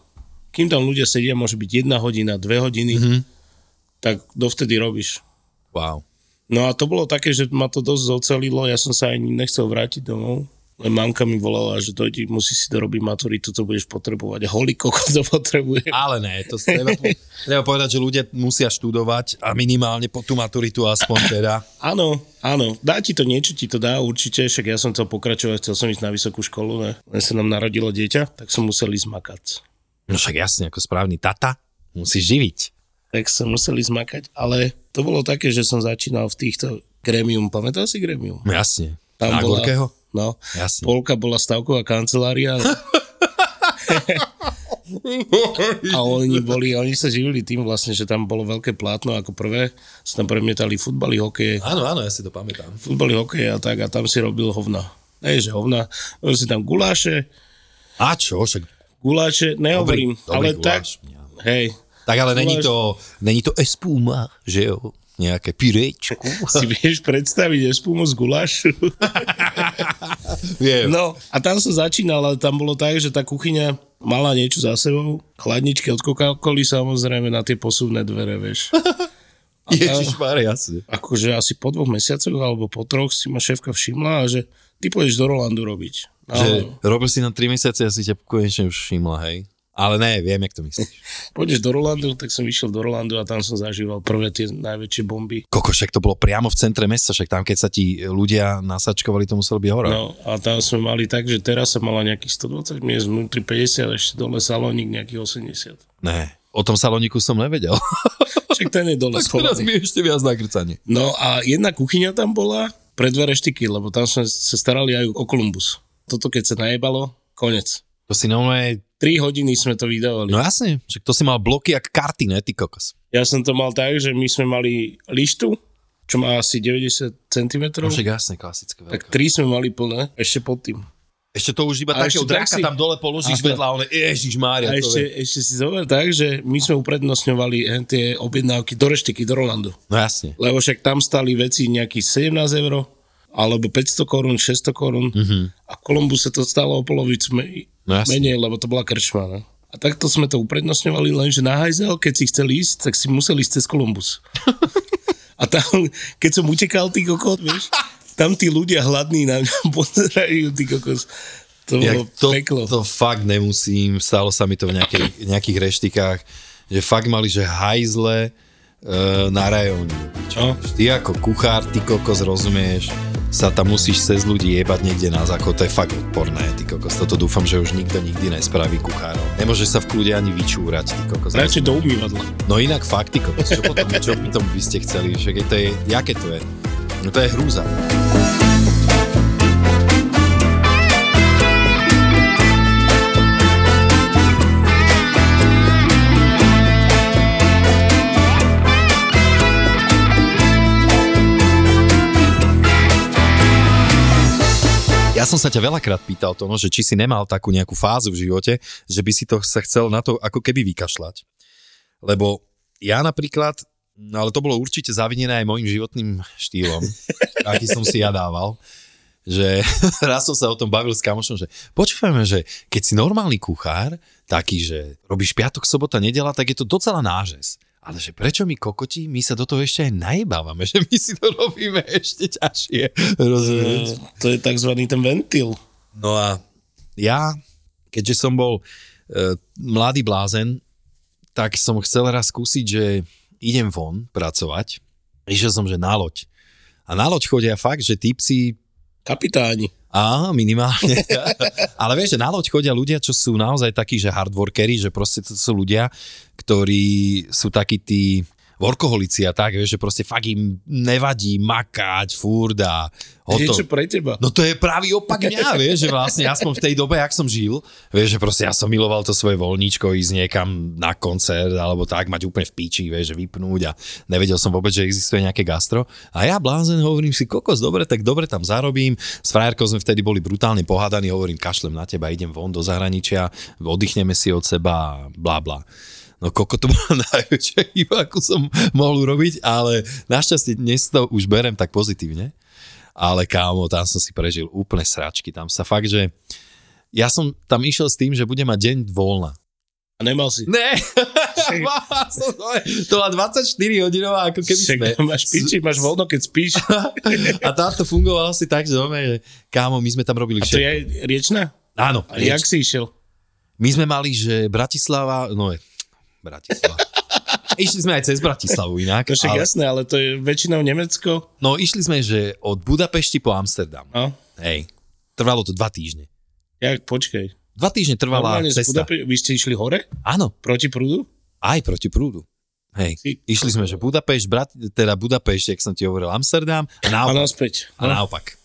Speaker 2: Kým tam ľudia sedia, môže byť jedna hodina, dve hodiny,
Speaker 1: Mhm.
Speaker 2: mm-hmm. tak dovtedy robíš.
Speaker 1: Wow.
Speaker 2: No a to bolo také, že ma to dosť zocelilo, ja som sa ani nechcel vrátiť domov. Len mamka mi volala, že dojdi, musí si dorobiť maturitu, to budeš potrebovať. A holý kokos to potrebuje.
Speaker 1: Ale ne, to treba, treba povedať, že ľudia musia študovať a minimálne po tú maturitu aspoň teda.
Speaker 2: Áno, áno, dá ti to niečo, ti to dá určite, však ja som chcel pokračovať, chcel som ísť na vysokú školu, ne? len sa nám narodilo dieťa, tak som musel ísť makať.
Speaker 1: No však jasne, ako správny tata, musíš živiť.
Speaker 2: Tak som musel ísť makať, ale to bolo také, že som začínal v týchto gremium, pamätáš si gremium?
Speaker 1: Jasne.
Speaker 2: Tam
Speaker 1: Na
Speaker 2: bola-
Speaker 1: Gorkého?
Speaker 2: No,
Speaker 1: Jasne.
Speaker 2: polka bola stavková kancelária. a oni boli, oni sa živili tým vlastne, že tam bolo veľké plátno ako prvé, sa tam premietali futbaly, hokeje,
Speaker 1: Áno, áno, ja si to pamätám.
Speaker 2: futbaly, hokeje a tak a tam si robil hovna. Ne, že hovna, robil si tam guláše,
Speaker 1: A čo, však...
Speaker 2: guláše, nehovorím,
Speaker 1: dobrý
Speaker 2: ale
Speaker 1: guláš,
Speaker 2: tak,
Speaker 1: ja.
Speaker 2: hej,
Speaker 1: Tak ale není
Speaker 2: Guláš.
Speaker 1: to, není to espuma, že jo? Nejaké pyrečku.
Speaker 2: si vieš predstaviť espumu z gulášu?
Speaker 1: Viem.
Speaker 2: No a tam som začínal, ale tam bolo tak, že tá kuchyňa mala niečo za sebou, chladničky od Coca-Coly samozrejme na tie posuvné dvere, vieš.
Speaker 1: Ježišmar, jasne.
Speaker 2: Akože asi po dvoch mesiacoch alebo po troch si ma šéfka všimla a že ty pôjdeš do Rolandu robiť.
Speaker 1: Že robil si na 3 mesiace a si ťa konečne všimla, hej? Ale ne, viem, jak to myslíš.
Speaker 2: pôjdeš do Rolandu, tak som išiel do Rolandu a tam som zažíval prvé tie najväčšie bomby.
Speaker 1: Koko, však to bolo priamo v centre mesta, však tam, keď sa ti ľudia nasačkovali, to muselo byť hore.
Speaker 2: No a tam sme mali tak, že teraz sa mala nejakých 120 miest, vnútri 50, ešte dole salónik nejakých 80.
Speaker 1: Ne, o tom saloniku som nevedel.
Speaker 2: Však ten je dole
Speaker 1: tak teraz mi ešte viac nakrcanie.
Speaker 2: No a jedna kuchyňa tam bola pre dve reštiky, lebo tam sme sa starali aj o Kolumbus. Toto keď sa najebalo, konec.
Speaker 1: To si normálne,
Speaker 2: 3 hodiny sme to vydávali.
Speaker 1: no jasne, však to si mal bloky jak karty, ne, ty kokos.
Speaker 2: Ja som to mal tak, že my sme mali lištu, čo má asi 90 cm,
Speaker 1: No však jasne, klasické
Speaker 2: tak
Speaker 1: veľké.
Speaker 2: 3 sme mali plné, ešte pod tým.
Speaker 1: Ešte to už iba takého
Speaker 2: tak
Speaker 1: draka
Speaker 2: si-
Speaker 1: tam dole položíš vedľa, a on je, ježiš Mária,
Speaker 2: A ešte, ešte si zober tak, že my sme uprednostňovali hen tie objednávky do reštiky, do Rolandu.
Speaker 1: No jasne.
Speaker 2: Lebo však tam stali veci nejakých 17 eur, alebo 500 korún, 600 korún. Mm-hmm. A v Kolumbuse to stalo o polovicu.
Speaker 1: No jasne.
Speaker 2: menej, lebo to bola krčma. Ne? A takto sme to uprednostňovali, lenže na hajzel, keď si chceli ísť, tak si museli ísť cez Kolumbus. a tam, keď som utekal, ty kokot, vieš, tam tí ľudia hladní na mňa pozerajú, ty kokos. To bolo
Speaker 1: to,
Speaker 2: peklo.
Speaker 1: to fakt nemusím, stalo sa mi to v nejakej, nejakých reštikách, že fakt mali, že hajzle na rajóni.
Speaker 2: No.
Speaker 1: Ty ako kuchár, ty kokos, rozumieš, sa tam musíš cez ľudí jebať niekde na záchod, to je fakt odporné, ty kokos. Toto dúfam, že už nikto nikdy nespraví kuchárov. Nemôže sa v kľude ani vyčúrať, ty kokos.
Speaker 2: Radšej do umývadla.
Speaker 1: No inak fakt, ty kokos, čo potom, čo by tom by ste chceli, že to je, jaké to je? No to je hrúza. Ja som sa ťa veľakrát pýtal, Tono, že či si nemal takú nejakú fázu v živote, že by si to sa chcel na to ako keby vykašľať. Lebo ja napríklad, no ale to bolo určite zavinené aj môjim životným štýlom, aký som si ja dával, že raz som sa o tom bavil s kamošom, že počúvame, že keď si normálny kuchár, taký, že robíš piatok, sobota, nedela, tak je to docela nážes. Ale že prečo my kokoti, my sa do toho ešte aj najebávame, že my si to robíme ešte ťažšie. Rozumieš?
Speaker 2: To je tzv. ten ventil.
Speaker 1: No a ja, keďže som bol e, mladý blázen, tak som chcel raz skúsiť, že idem von pracovať. Išiel som, že na loď. A na loď chodia fakt, že typci
Speaker 2: Kapitáni.
Speaker 1: Á, minimálne. Ale vieš, že na loď chodia ľudia, čo sú naozaj takí, že hardworkery, že proste to sú ľudia, ktorí sú takí tí workoholici a tak, vieš, že proste fakt im nevadí makať furt a
Speaker 2: Niečo
Speaker 1: hotovo.
Speaker 2: pre teba.
Speaker 1: No to je pravý opak mňa, vieš, že vlastne aspoň v tej dobe, jak som žil, vieš, že proste ja som miloval to svoje voľníčko, ísť niekam na koncert alebo tak, mať úplne v píči, vieš, že vypnúť a nevedel som vôbec, že existuje nejaké gastro. A ja blázen hovorím si, kokos, dobre, tak dobre tam zarobím. S frajerkou sme vtedy boli brutálne pohádaní, hovorím, kašlem na teba, idem von do zahraničia, oddychneme si od seba, bla bla. No koko to bola najväčšia chyba, ako som mohol urobiť, ale našťastie dnes to už berem tak pozitívne. Ale kámo, tam som si prežil úplne sračky. Tam sa fakt, že ja som tam išiel s tým, že budem mať deň voľna.
Speaker 2: A nemal si.
Speaker 1: Ne, to bola 24 hodinová, ako keby
Speaker 2: Však
Speaker 1: sme.
Speaker 2: máš piči, máš voľno, keď spíš.
Speaker 1: A táto fungovalo asi tak, že, že kámo, my sme tam robili
Speaker 2: A to je
Speaker 1: všetko.
Speaker 2: riečna?
Speaker 1: Áno,
Speaker 2: A jak si išiel?
Speaker 1: my sme mali, že Bratislava, no je, Bratislava. Išli sme aj cez Bratislavu inak.
Speaker 2: To však
Speaker 1: ale,
Speaker 2: jasné, ale to je väčšinou Nemecko.
Speaker 1: no išli sme, že od Budapešti po Amsterdam.
Speaker 2: No,
Speaker 1: Hej. Trvalo to dva týždne.
Speaker 2: jak, počkej.
Speaker 1: Dva týždne trvala
Speaker 2: Normálne
Speaker 1: cesta.
Speaker 2: Budape- vy ste išli hore?
Speaker 1: Áno,
Speaker 2: Proti prúdu?
Speaker 1: aj proti prúdu. Hej. Išli sme, že Budapešť, Brat, teda Budapešť, jak som ti hovoril, Amsterdam a
Speaker 2: A
Speaker 1: naopak.
Speaker 2: naspäť.
Speaker 1: A naopak.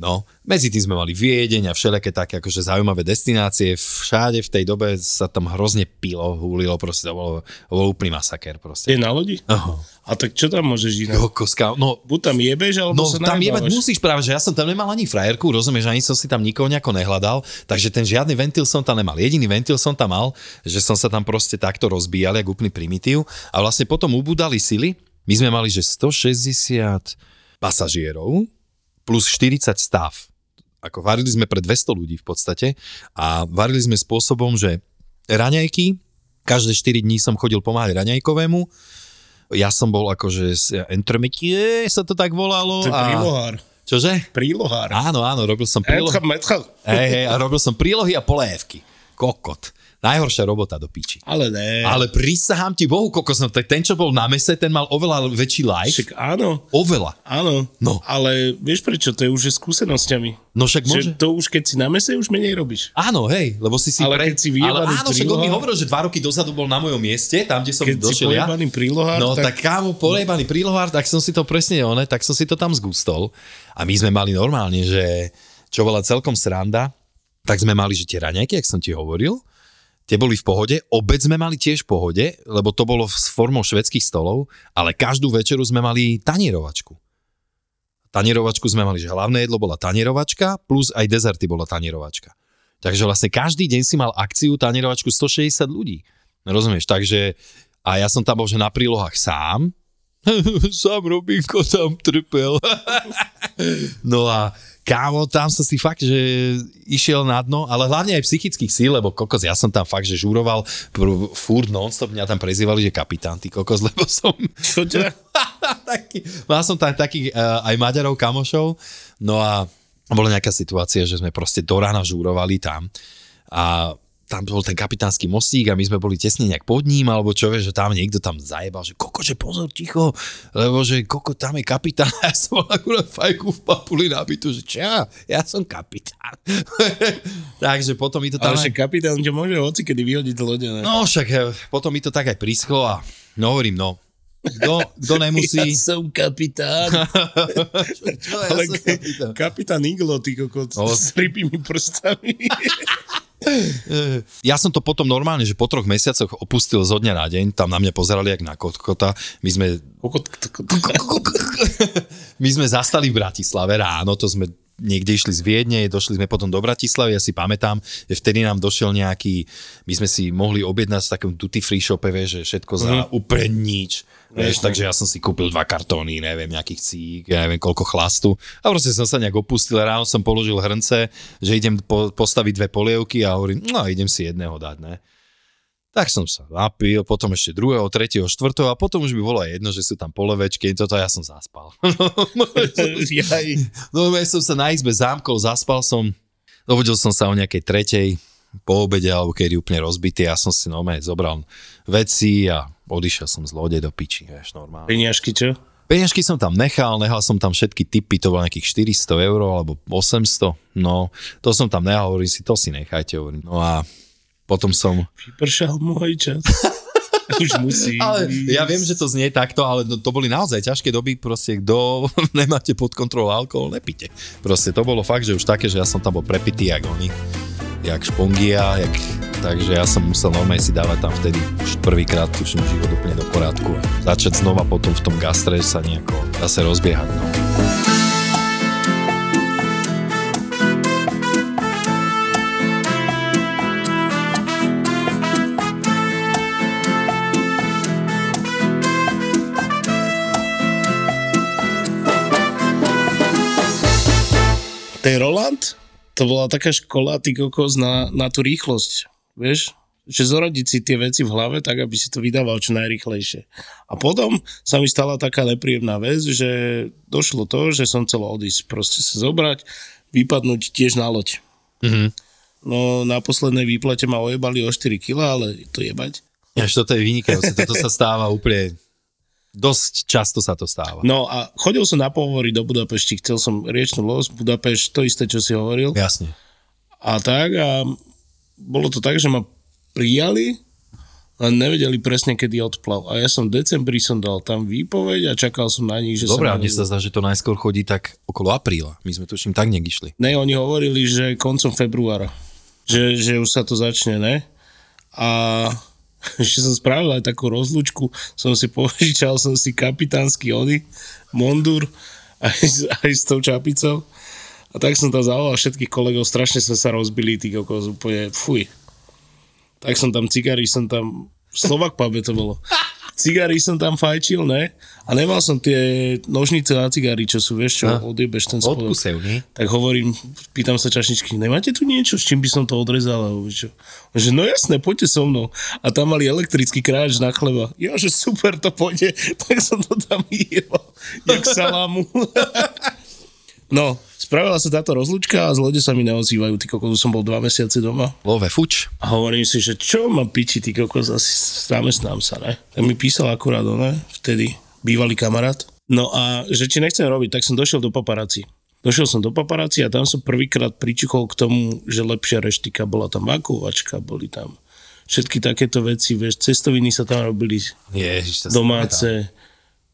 Speaker 1: No, medzi tým sme mali Viedeň a všelijaké také akože zaujímavé destinácie. Všade v tej dobe sa tam hrozne pilo, húlilo, proste to bolo, to bol úplný masaker proste.
Speaker 2: Je na lodi?
Speaker 1: Aha.
Speaker 2: A tak čo tam môžeš inak?
Speaker 1: Kokoska, no,
Speaker 2: Buď tam jebeš, alebo
Speaker 1: No
Speaker 2: sa
Speaker 1: tam jebať musíš práve, že ja som tam nemal ani frajerku, rozumieš, ani som si tam nikoho nejako nehľadal, takže ten žiadny ventil som tam nemal. Jediný ventil som tam mal, že som sa tam proste takto rozbíjal, jak úplný primitív a vlastne potom ubudali sily. My sme mali, že 160 pasažierov plus 40 stav. Ako varili sme pre 200 ľudí v podstate a varili sme spôsobom, že raňajky, každé 4 dní som chodil pomáhať raňajkovému, ja som bol akože z intermetie, sa to tak volalo.
Speaker 2: To
Speaker 1: a... Čože?
Speaker 2: Prílohár.
Speaker 1: Áno, áno, robil som prílohy. Hej, hej, a robil som prílohy a polévky. Kokot. Najhoršia robota do piči.
Speaker 2: Ale ne.
Speaker 1: Ale prisahám ti Bohu, kokos, no ten, čo bol na mese, ten mal oveľa väčší life.
Speaker 2: Však áno,
Speaker 1: Oveľa.
Speaker 2: áno.
Speaker 1: No.
Speaker 2: Ale vieš prečo? To je už skúsenosťami.
Speaker 1: No však môže.
Speaker 2: Že to už keď si na mese, už menej robíš.
Speaker 1: Áno, hej, lebo si si
Speaker 2: Ale keď si
Speaker 1: Ale áno, však on mi hovoril, že dva roky dozadu bol na mojom mieste, tam, kde som
Speaker 2: Keď si
Speaker 1: došiel ja.
Speaker 2: pojebaný prílohár,
Speaker 1: No tak,
Speaker 2: tak...
Speaker 1: tak kámo, poliebaný prílohár, tak som si to presne, one, tak som si to tam zgustol. A my sme mali normálne, že čo bola celkom sranda, tak sme mali, že tie raňajky, jak som ti hovoril, tie boli v pohode, obed sme mali tiež v pohode, lebo to bolo s formou švedských stolov, ale každú večeru sme mali tanierovačku. Tanierovačku sme mali, že hlavné jedlo bola tanierovačka, plus aj dezerty bola tanierovačka. Takže vlastne každý deň si mal akciu tanierovačku 160 ľudí. Rozumieš? Takže a ja som tam bol, že na prílohách sám. sám Robinko tam trpel. no a kámo, tam som si fakt, že išiel na dno, ale hlavne aj psychických síl, lebo kokos, ja som tam fakt, že žuroval pr- furt non-stop, mňa tam prezývali, že kapitán, ty kokos, lebo som...
Speaker 2: Čo ťa?
Speaker 1: taký, mal som tam takých uh, aj Maďarov kamošov, no a bola nejaká situácia, že sme proste do rána žúrovali tam a tam bol ten kapitánsky mostík a my sme boli tesne nejak pod ním, alebo čo vieš, že tam niekto tam zajebal, že koko, že pozor, ticho, lebo že koko, tam je kapitán a ja som mal akurát fajku v papuli nabitu, že čo, ja som kapitán. Takže potom mi to tam...
Speaker 2: Ale
Speaker 1: aj-
Speaker 2: však kapitán ťa môže hoci kedy vyhodiť z lode, ne?
Speaker 1: No však potom mi to tak aj prischlo a no hovorím, no, kto, kto nemusí...
Speaker 2: Ja som kapitán.
Speaker 1: Čo, ja
Speaker 2: Ale
Speaker 1: som kapitán.
Speaker 2: kapitán Iglo, ty kokot,
Speaker 1: No.
Speaker 2: s rybými prstami.
Speaker 1: Ja som to potom normálne, že po troch mesiacoch opustil zo dňa na deň, tam na mňa pozerali jak na kotkota. My sme, my sme zastali v Bratislave ráno, to sme niekde išli z Viedne, došli sme potom do Bratislavy, ja si pamätám, že vtedy nám došiel nejaký, my sme si mohli objednať v takom duty free shope, vieš, že všetko za
Speaker 2: Mhm.
Speaker 1: úplne nič. Vieš, takže ja som si kúpil dva kartóny, neviem, nejakých cík, ja neviem, koľko chlastu. A proste som sa nejak opustil, ráno som položil hrnce, že idem po, postaviť dve polievky a hovorím, no idem si jedného dať, ne. Tak som sa napil, potom ešte druhého, tretieho, štvrtého a potom už by bolo jedno, že sú tam polevečky, toto ja som zaspal.
Speaker 2: Jaj.
Speaker 1: No ja som sa na izbe zámkol, zaspal som, dovodil som sa o nejakej tretej, po obede alebo kedy úplne rozbitý, ja som si normálne zobral veci a odišiel som z lode do piči, vieš, normálne.
Speaker 2: Peňažky, čo?
Speaker 1: Peňažky som tam nechal, nechal som tam všetky typy, to bolo nejakých 400 eur alebo 800, no to som tam nechal, hovorím si, to si nechajte, hovorím. No a potom som,
Speaker 2: Vypršal môj čas. Už musí.
Speaker 1: ale ja viem, že to znie takto, ale no, to boli naozaj ťažké doby, proste kto nemáte pod kontrolou alkohol, nepite. Proste to bolo fakt, že už také, že ja som tam bol prepitý, jak oni, jak špongia, jak, takže ja som musel normálne si dávať tam vtedy už prvýkrát tuším život úplne do poriadku a začať znova potom v tom gastre sa nejako zase rozbiehať. No.
Speaker 2: Ten Roland, to bola taká škola, ty kokos, na, na tú rýchlosť, vieš? Že zoradiť si tie veci v hlave tak, aby si to vydával čo najrychlejšie. A potom sa mi stala taká nepríjemná vec, že došlo to, že som chcel odísť, proste sa zobrať, vypadnúť tiež na loď.
Speaker 1: Mhm.
Speaker 2: No na poslednej výplate ma ojebali o 4 kg, ale to jebať.
Speaker 1: Až toto je vynikajúce, toto sa stáva úplne, dosť často sa to stáva.
Speaker 2: No a chodil som na pohovory do Budapešti, chcel som riečnú los, Budapešť, to isté, čo si hovoril.
Speaker 1: Jasne.
Speaker 2: A tak a bolo to tak, že ma prijali, len nevedeli presne, kedy odplav. A ja som v decembri som dal tam výpoveď a čakal som na nich, že
Speaker 1: Dobre,
Speaker 2: sa...
Speaker 1: mne sa zdá, že to najskôr chodí tak okolo apríla. My sme tuším tak niekde išli.
Speaker 2: Ne, oni hovorili, že koncom februára. Že, že už sa to začne, ne? A ešte som spravil aj takú rozlúčku, som si požičal som si kapitánsky ony, mondúr, aj, aj s tou čapicou. A tak som tam zavolal všetkých kolegov, strašne sme sa rozbili, tí kokos, úplne, fuj. Tak som tam cigary, som tam, Slovak pube to bolo. Cigary som tam fajčil, ne? A nemal som tie nožnice na cigary, čo sú, vieš čo,
Speaker 1: No.
Speaker 2: odjebeš ten spodok.
Speaker 1: Odkusev, nie?
Speaker 2: Tak hovorím, pýtam sa čašničky, nemáte tu niečo, s čím by som to odrezal? Alebo čo? Že no jasné, poďte so mnou. A tam mali elektrický kráč na chleba. Ja, že super, to pôjde. Tak som to tam jebal, jak salámu. no, spravila sa táto rozlučka a z lode sa mi neozývajú. Ty kokos, som bol dva mesiace doma.
Speaker 1: Love fuč.
Speaker 2: A hovorím si, že čo ma piči, ty kokos, asi zamestnám sa, ne? Tak mi písal akurát, ne? Vtedy bývalý kamarát. No a že či nechcem robiť, tak som došiel do paparáci. Došiel som do paparáci a tam som prvýkrát pričuchol k tomu, že lepšia reštika, bola tam vakovačka, boli tam všetky takéto veci, vieš, cestoviny sa tam robili
Speaker 1: Ježiš, to
Speaker 2: domáce,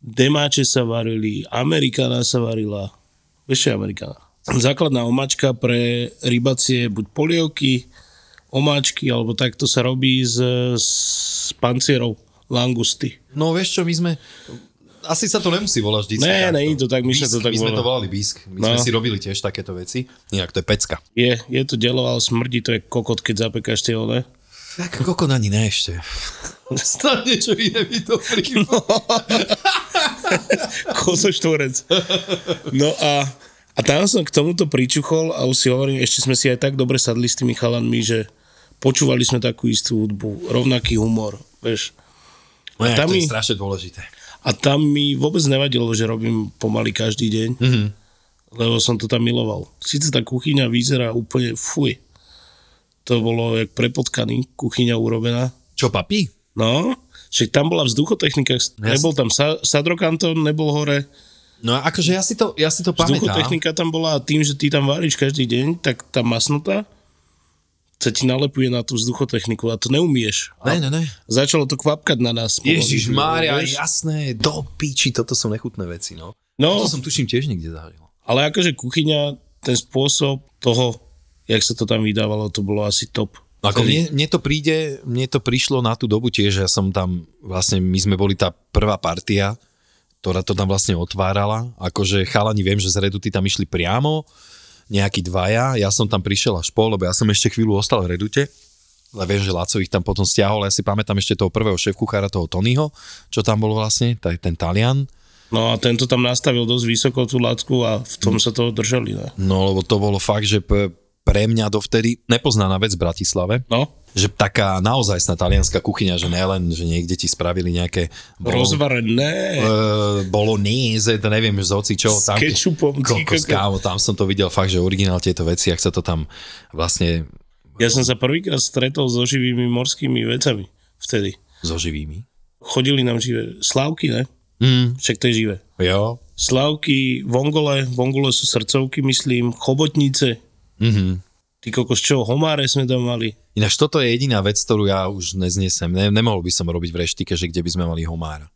Speaker 2: demáče sa varili, amerikána sa varila, vieš čo je amerikána? Základná omáčka pre rybacie buď polievky, omáčky, alebo takto sa robí z, z pancierov, langusty.
Speaker 1: No vieš čo, my sme... Asi sa to nemusí volať vždy.
Speaker 2: Ne, nie, to tak, my sme to tak
Speaker 1: my sme to
Speaker 2: volali.
Speaker 1: bísk. My
Speaker 2: No.
Speaker 1: sme si robili tiež takéto veci. Inak to je pecka.
Speaker 2: Je, je to delo, ale smrdí, to je kokot, keď zapekáš tie one.
Speaker 1: Tak kokon ani ne ešte. Snad niečo iné mi to príde.
Speaker 2: Kozoštvorec. No a A tam som k tomuto pričuchol a už si hovorím, ešte sme si aj tak dobre sadli s tými chalanmi, že počúvali sme takú istú hudbu, rovnaký humor, vieš.
Speaker 1: No,
Speaker 2: tam
Speaker 1: to
Speaker 2: mi-
Speaker 1: je strašne dôležité.
Speaker 2: A tam mi vôbec nevadilo, že robím pomaly každý deň, mm-hmm. lebo som to tam miloval. Sice tá kuchyňa vyzerá úplne fuj. To bolo jak prepotkaný, kuchyňa urobená.
Speaker 1: Čo, papí?
Speaker 2: No, však tam bola vzduchotechnika, nebol tam sa- sadrokanton, nebol hore.
Speaker 1: No akože ja si to, ja si to pamätám.
Speaker 2: Vzduchotechnika tam bola a tým, že ty tam varíš každý deň, tak tá masnota sa ti nalepuje na tú vzduchotechniku a to neumieš.
Speaker 1: Ne, ne, ne.
Speaker 2: Začalo to kvapkať na nás.
Speaker 1: Ježiš Mária, jasné, do piči, toto sú nechutné veci, no.
Speaker 2: No,
Speaker 1: To som tuším tiež niekde zažil.
Speaker 2: ale akože kuchyňa, ten spôsob toho, jak sa to tam vydávalo, to bolo asi top.
Speaker 1: Ako
Speaker 2: Vtedy-
Speaker 1: mne, mne to príde, mne to prišlo na tú dobu tiež, ja som tam, vlastne my sme boli tá prvá partia, ktorá to tam vlastne otvárala, akože chalani viem, že z Reduty tam išli priamo, nejakí dvaja, ja som tam prišiel až po, lebo ja som ešte chvíľu ostal v Redute, ale viem, že Laco ich tam potom stiahol, ja si pamätám ešte toho prvého šéf-kuchára, toho Tonyho, čo tam bol vlastne, ten Talian,
Speaker 2: No a tento tam nastavil dosť vysoko tú látku a v tom sa toho držali. Ne?
Speaker 1: no lebo to bolo fakt, že pre mňa dovtedy nepoznaná vec v Bratislave,
Speaker 2: No,
Speaker 1: že taká naozajstná talianská kuchyňa, že nelen, že niekde ti spravili nejaké bolo-
Speaker 2: rozvarené.
Speaker 1: uh, bolognese, to neviem, z hoci čo.
Speaker 2: S
Speaker 1: Tam,
Speaker 2: kečupom,
Speaker 1: kokos, kámo, tam som to videl fakt, že originál tieto veci, ak sa to tam vlastne
Speaker 2: Ja som sa prvýkrát stretol so živými morskými vecami vtedy.
Speaker 1: so živými.
Speaker 2: Chodili nám živé slavky, ne?
Speaker 1: Mm,
Speaker 2: Však to je živé.
Speaker 1: jo.
Speaker 2: Slavky, vongole, vongole sú srdcovky, myslím, chobotnice.
Speaker 1: Mhm.
Speaker 2: Ty kokos, čo, homáre sme tam mali.
Speaker 1: Ináč toto je jediná vec, ktorú ja už neznesem. Ne, nemohol by som robiť v reštike, že kde by sme mali homára.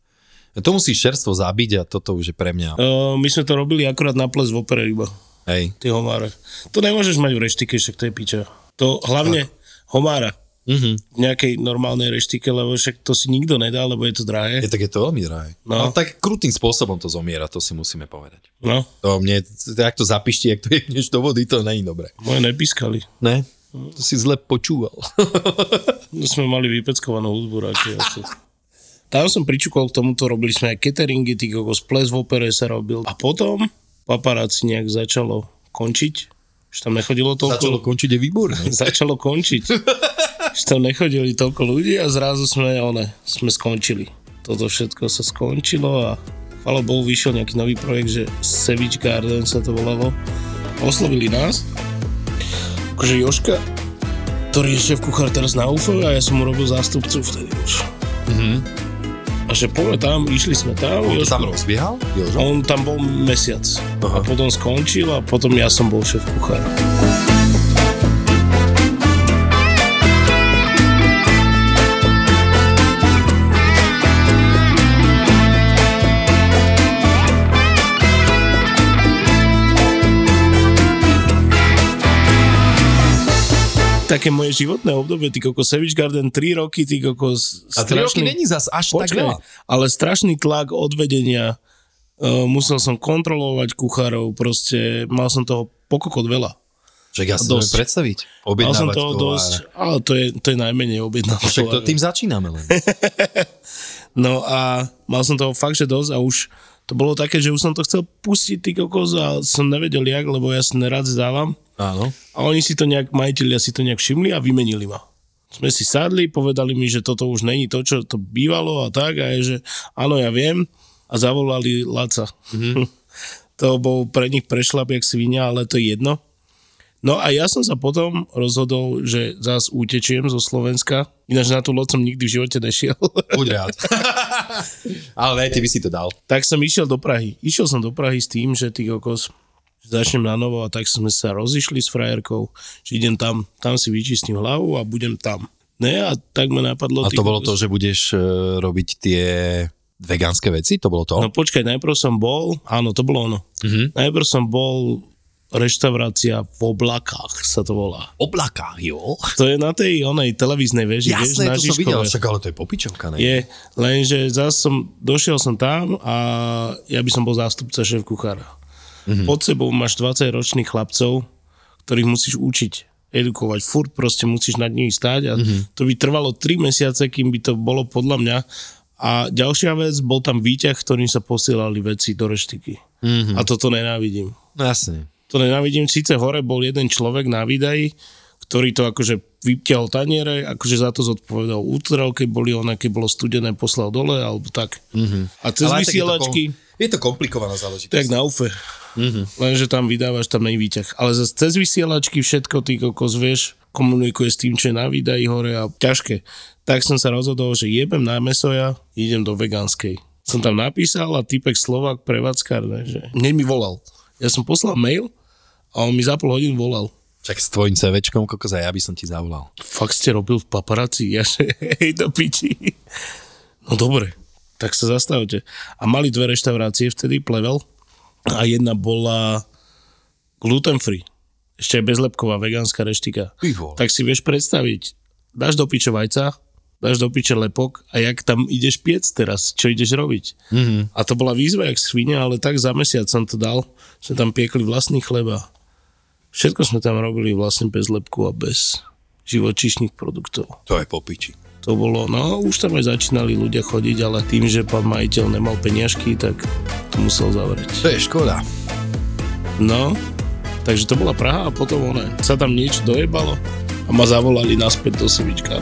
Speaker 1: To musíš čerstvo zabiť a toto už je pre mňa.
Speaker 2: Uh, my sme to robili akurát na ples v opere iba,
Speaker 1: Hej.
Speaker 2: tie homáre. To nemôžeš mať v reštike, však to je piča. To hlavne homára
Speaker 1: Mhm.
Speaker 2: v nejakej normálnej reštike, lebo však to si nikto nedá, lebo je to drahé.
Speaker 1: Je, tak je to veľmi drahé.
Speaker 2: No.
Speaker 1: No. tak krutým spôsobom to zomiera, to si musíme povedať.
Speaker 2: No,
Speaker 1: To mne, ak to zapišti, ak to jedneš do vody, to není dobré.
Speaker 2: moje nepískali.
Speaker 1: Ne? To si zle počúval.
Speaker 2: No, sme mali vypeckovanú hudbu radšej. Tam som pričúkol k tomuto, robili sme aj cateringy, ty kokos, ples v opere sa robil. A potom paparáci nejak začalo končiť, že tam nechodilo toľko...
Speaker 1: Začalo končiť je výborné.
Speaker 2: začalo končiť. že tam nechodili toľko ľudí a zrazu sme, one, sme skončili. Toto všetko sa skončilo a chvala Bohu vyšiel nejaký nový projekt, že Savage Garden sa to volalo. Oslovili nás. Akože Joška, ktorý je šéf kuchár teraz na UFO a ja som mu robil zástupcu vtedy už. Mm-hmm. A že poďme tam, išli sme tam.
Speaker 1: On
Speaker 2: Jožko-
Speaker 1: tam rozbiehal? Jožo?
Speaker 2: on tam bol mesiac.
Speaker 1: Aha.
Speaker 2: A potom skončil a potom ja som bol šéf kuchár. Také moje životné obdobie, ty kokos, Savage Garden 3 roky, ty kokos,
Speaker 1: A tri roky není zas až tak
Speaker 2: Počkaj,
Speaker 1: veľa.
Speaker 2: ale strašný tlak od vedenia. Uh, musel som kontrolovať kuchárov, proste mal som toho pokokot veľa.
Speaker 1: Však ja si
Speaker 2: dosť.
Speaker 1: predstaviť.
Speaker 2: Mal som
Speaker 1: Objednávať
Speaker 2: toho
Speaker 1: tovar.
Speaker 2: dosť, ale to je, to je najmenej objednávať.
Speaker 1: Však to tým začíname len.
Speaker 2: No a mal som toho fakt, že dosť a už to bolo také, že už som to chcel pustiť, ty kokos, a som nevedel jak, lebo ja si nerád zdávam.
Speaker 1: Áno.
Speaker 2: A oni si to nejak, majiteľia si to nejak všimli a vymenili ma. Sme si sadli, povedali mi, že toto už není to, čo to bývalo a tak, a je, že áno, ja viem. A zavolali Laca. Mm-hmm. to bol pre nich prešlap jak svinia, ale to je jedno. No a ja som sa potom rozhodol, že zás utečiem zo Slovenska. Ináč na tú loď som nikdy v živote nešiel.
Speaker 1: Buď rád. Ale ty by si to dal.
Speaker 2: tak som išiel do Prahy. Išiel som do Prahy s tým, že ty kokos začnem na novo a tak sme sa rozišli s frajerkou, že idem tam, tam si vyčistím hlavu a budem tam. Ne, a tak ma napadlo...
Speaker 1: A to bolo to, že budeš uh, robiť tie vegánske veci? To bolo to?
Speaker 2: No počkaj, najprv som bol, áno, to bolo ono. Mm-hmm. Najprv som bol reštaurácia v oblakách sa to volá.
Speaker 1: Oblaka, jo.
Speaker 2: To je na tej onej televíznej veži, vieš,
Speaker 1: Jasné,
Speaker 2: na
Speaker 1: to som videl,
Speaker 2: Žižkove.
Speaker 1: však ale to je popičovka, ne?
Speaker 2: Je, lenže zase som, došiel som tam a ja by som bol zástupca šéf kuchára. Mm-hmm. Pod sebou máš 20 ročných chlapcov, ktorých musíš učiť, edukovať. Furt proste musíš nad nimi stáť a mm-hmm. to by trvalo 3 mesiace, kým by to bolo podľa mňa. A ďalšia vec, bol tam výťah, ktorým sa posielali veci do reštiky. Mm-hmm. A toto nenávidím.
Speaker 1: No jasne.
Speaker 2: To nenávidím. Síce hore bol jeden človek na výdaji, ktorý to akože vypťal taniere, akože za to zodpovedal útrel, keď boli ona, keď bolo studené, poslal dole, alebo tak. Mm-hmm. A cez
Speaker 1: Ale to
Speaker 2: vysielačky,
Speaker 1: kom- Je to komplikovaná
Speaker 2: to
Speaker 1: záležitosť.
Speaker 2: jak na UFE. Mm-hmm. Lenže tam vydávaš, tam nej výťah. Ale zase cez vysielačky všetko, ty kokos, vieš, komunikuje s tým, čo je na výdaji hore a ťažké. Tak som sa rozhodol, že jebem na mesoja, idem do vegánskej. Som tam napísal a typek Slovak prevádzkar, ne, že hneď mi volal. Ja som poslal mail a on mi za pol hodín volal.
Speaker 1: Čak s tvojim CVčkom, kokos, ja by som ti zavolal.
Speaker 2: Fakt ste robil v paparáci? Ja že hej do piči. No dobre, tak sa zastavte. A mali dve reštaurácie vtedy, Plevel, a jedna bola gluten free. Ešte aj bezlepková vegánska reštika.
Speaker 1: Vole.
Speaker 2: Tak si vieš predstaviť, dáš do piče vajca, dáš do piče lepok a jak tam ideš piec teraz, čo ideš robiť. Mm-hmm. A to bola výzva jak svine, ale tak za mesiac som to dal, sme tam piekli vlastný chleba. Všetko sme tam robili vlastne bez lepku a bez živočíšnych produktov.
Speaker 1: To je po piči.
Speaker 2: To bolo, no už tam aj začínali ľudia chodiť, ale tým, že pán majiteľ nemal peniažky, tak to musel zavrieť.
Speaker 1: To je škoda.
Speaker 2: No, takže to bola Praha a potom one, sa tam niečo dojebalo a ma zavolali naspäť do Sivička.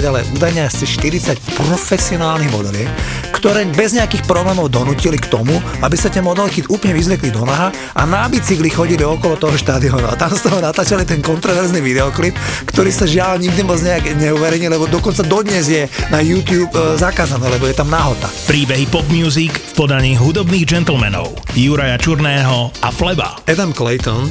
Speaker 6: ale údajne asi 40 profesionálnych modeliek, ktoré bez nejakých problémov donútili k tomu, aby sa tie modelky úplne vyzvekli do naha a na bicykli chodili okolo toho štadiónu. A tam z toho natáčali ten kontroverzný videoklip, ktorý sa žiaľ nikdy moc nejak neuverejnil, lebo dokonca dodnes je na YouTube e, zakázané, lebo je tam nahota.
Speaker 7: Príbehy pop music v podaní hudobných gentlemanov Juraja Čurného a Fleba.
Speaker 6: Adam Clayton,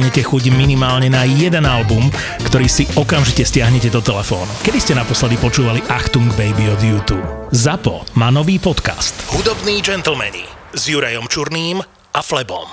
Speaker 7: chuť minimálne na jeden album, ktorý si okamžite stiahnete do telefónu. Kedy ste naposledy počúvali Achtung Baby od YouTube? ZAPO má nový podcast. Hudobní gentlemani s Jurajom Čurným a Flebom.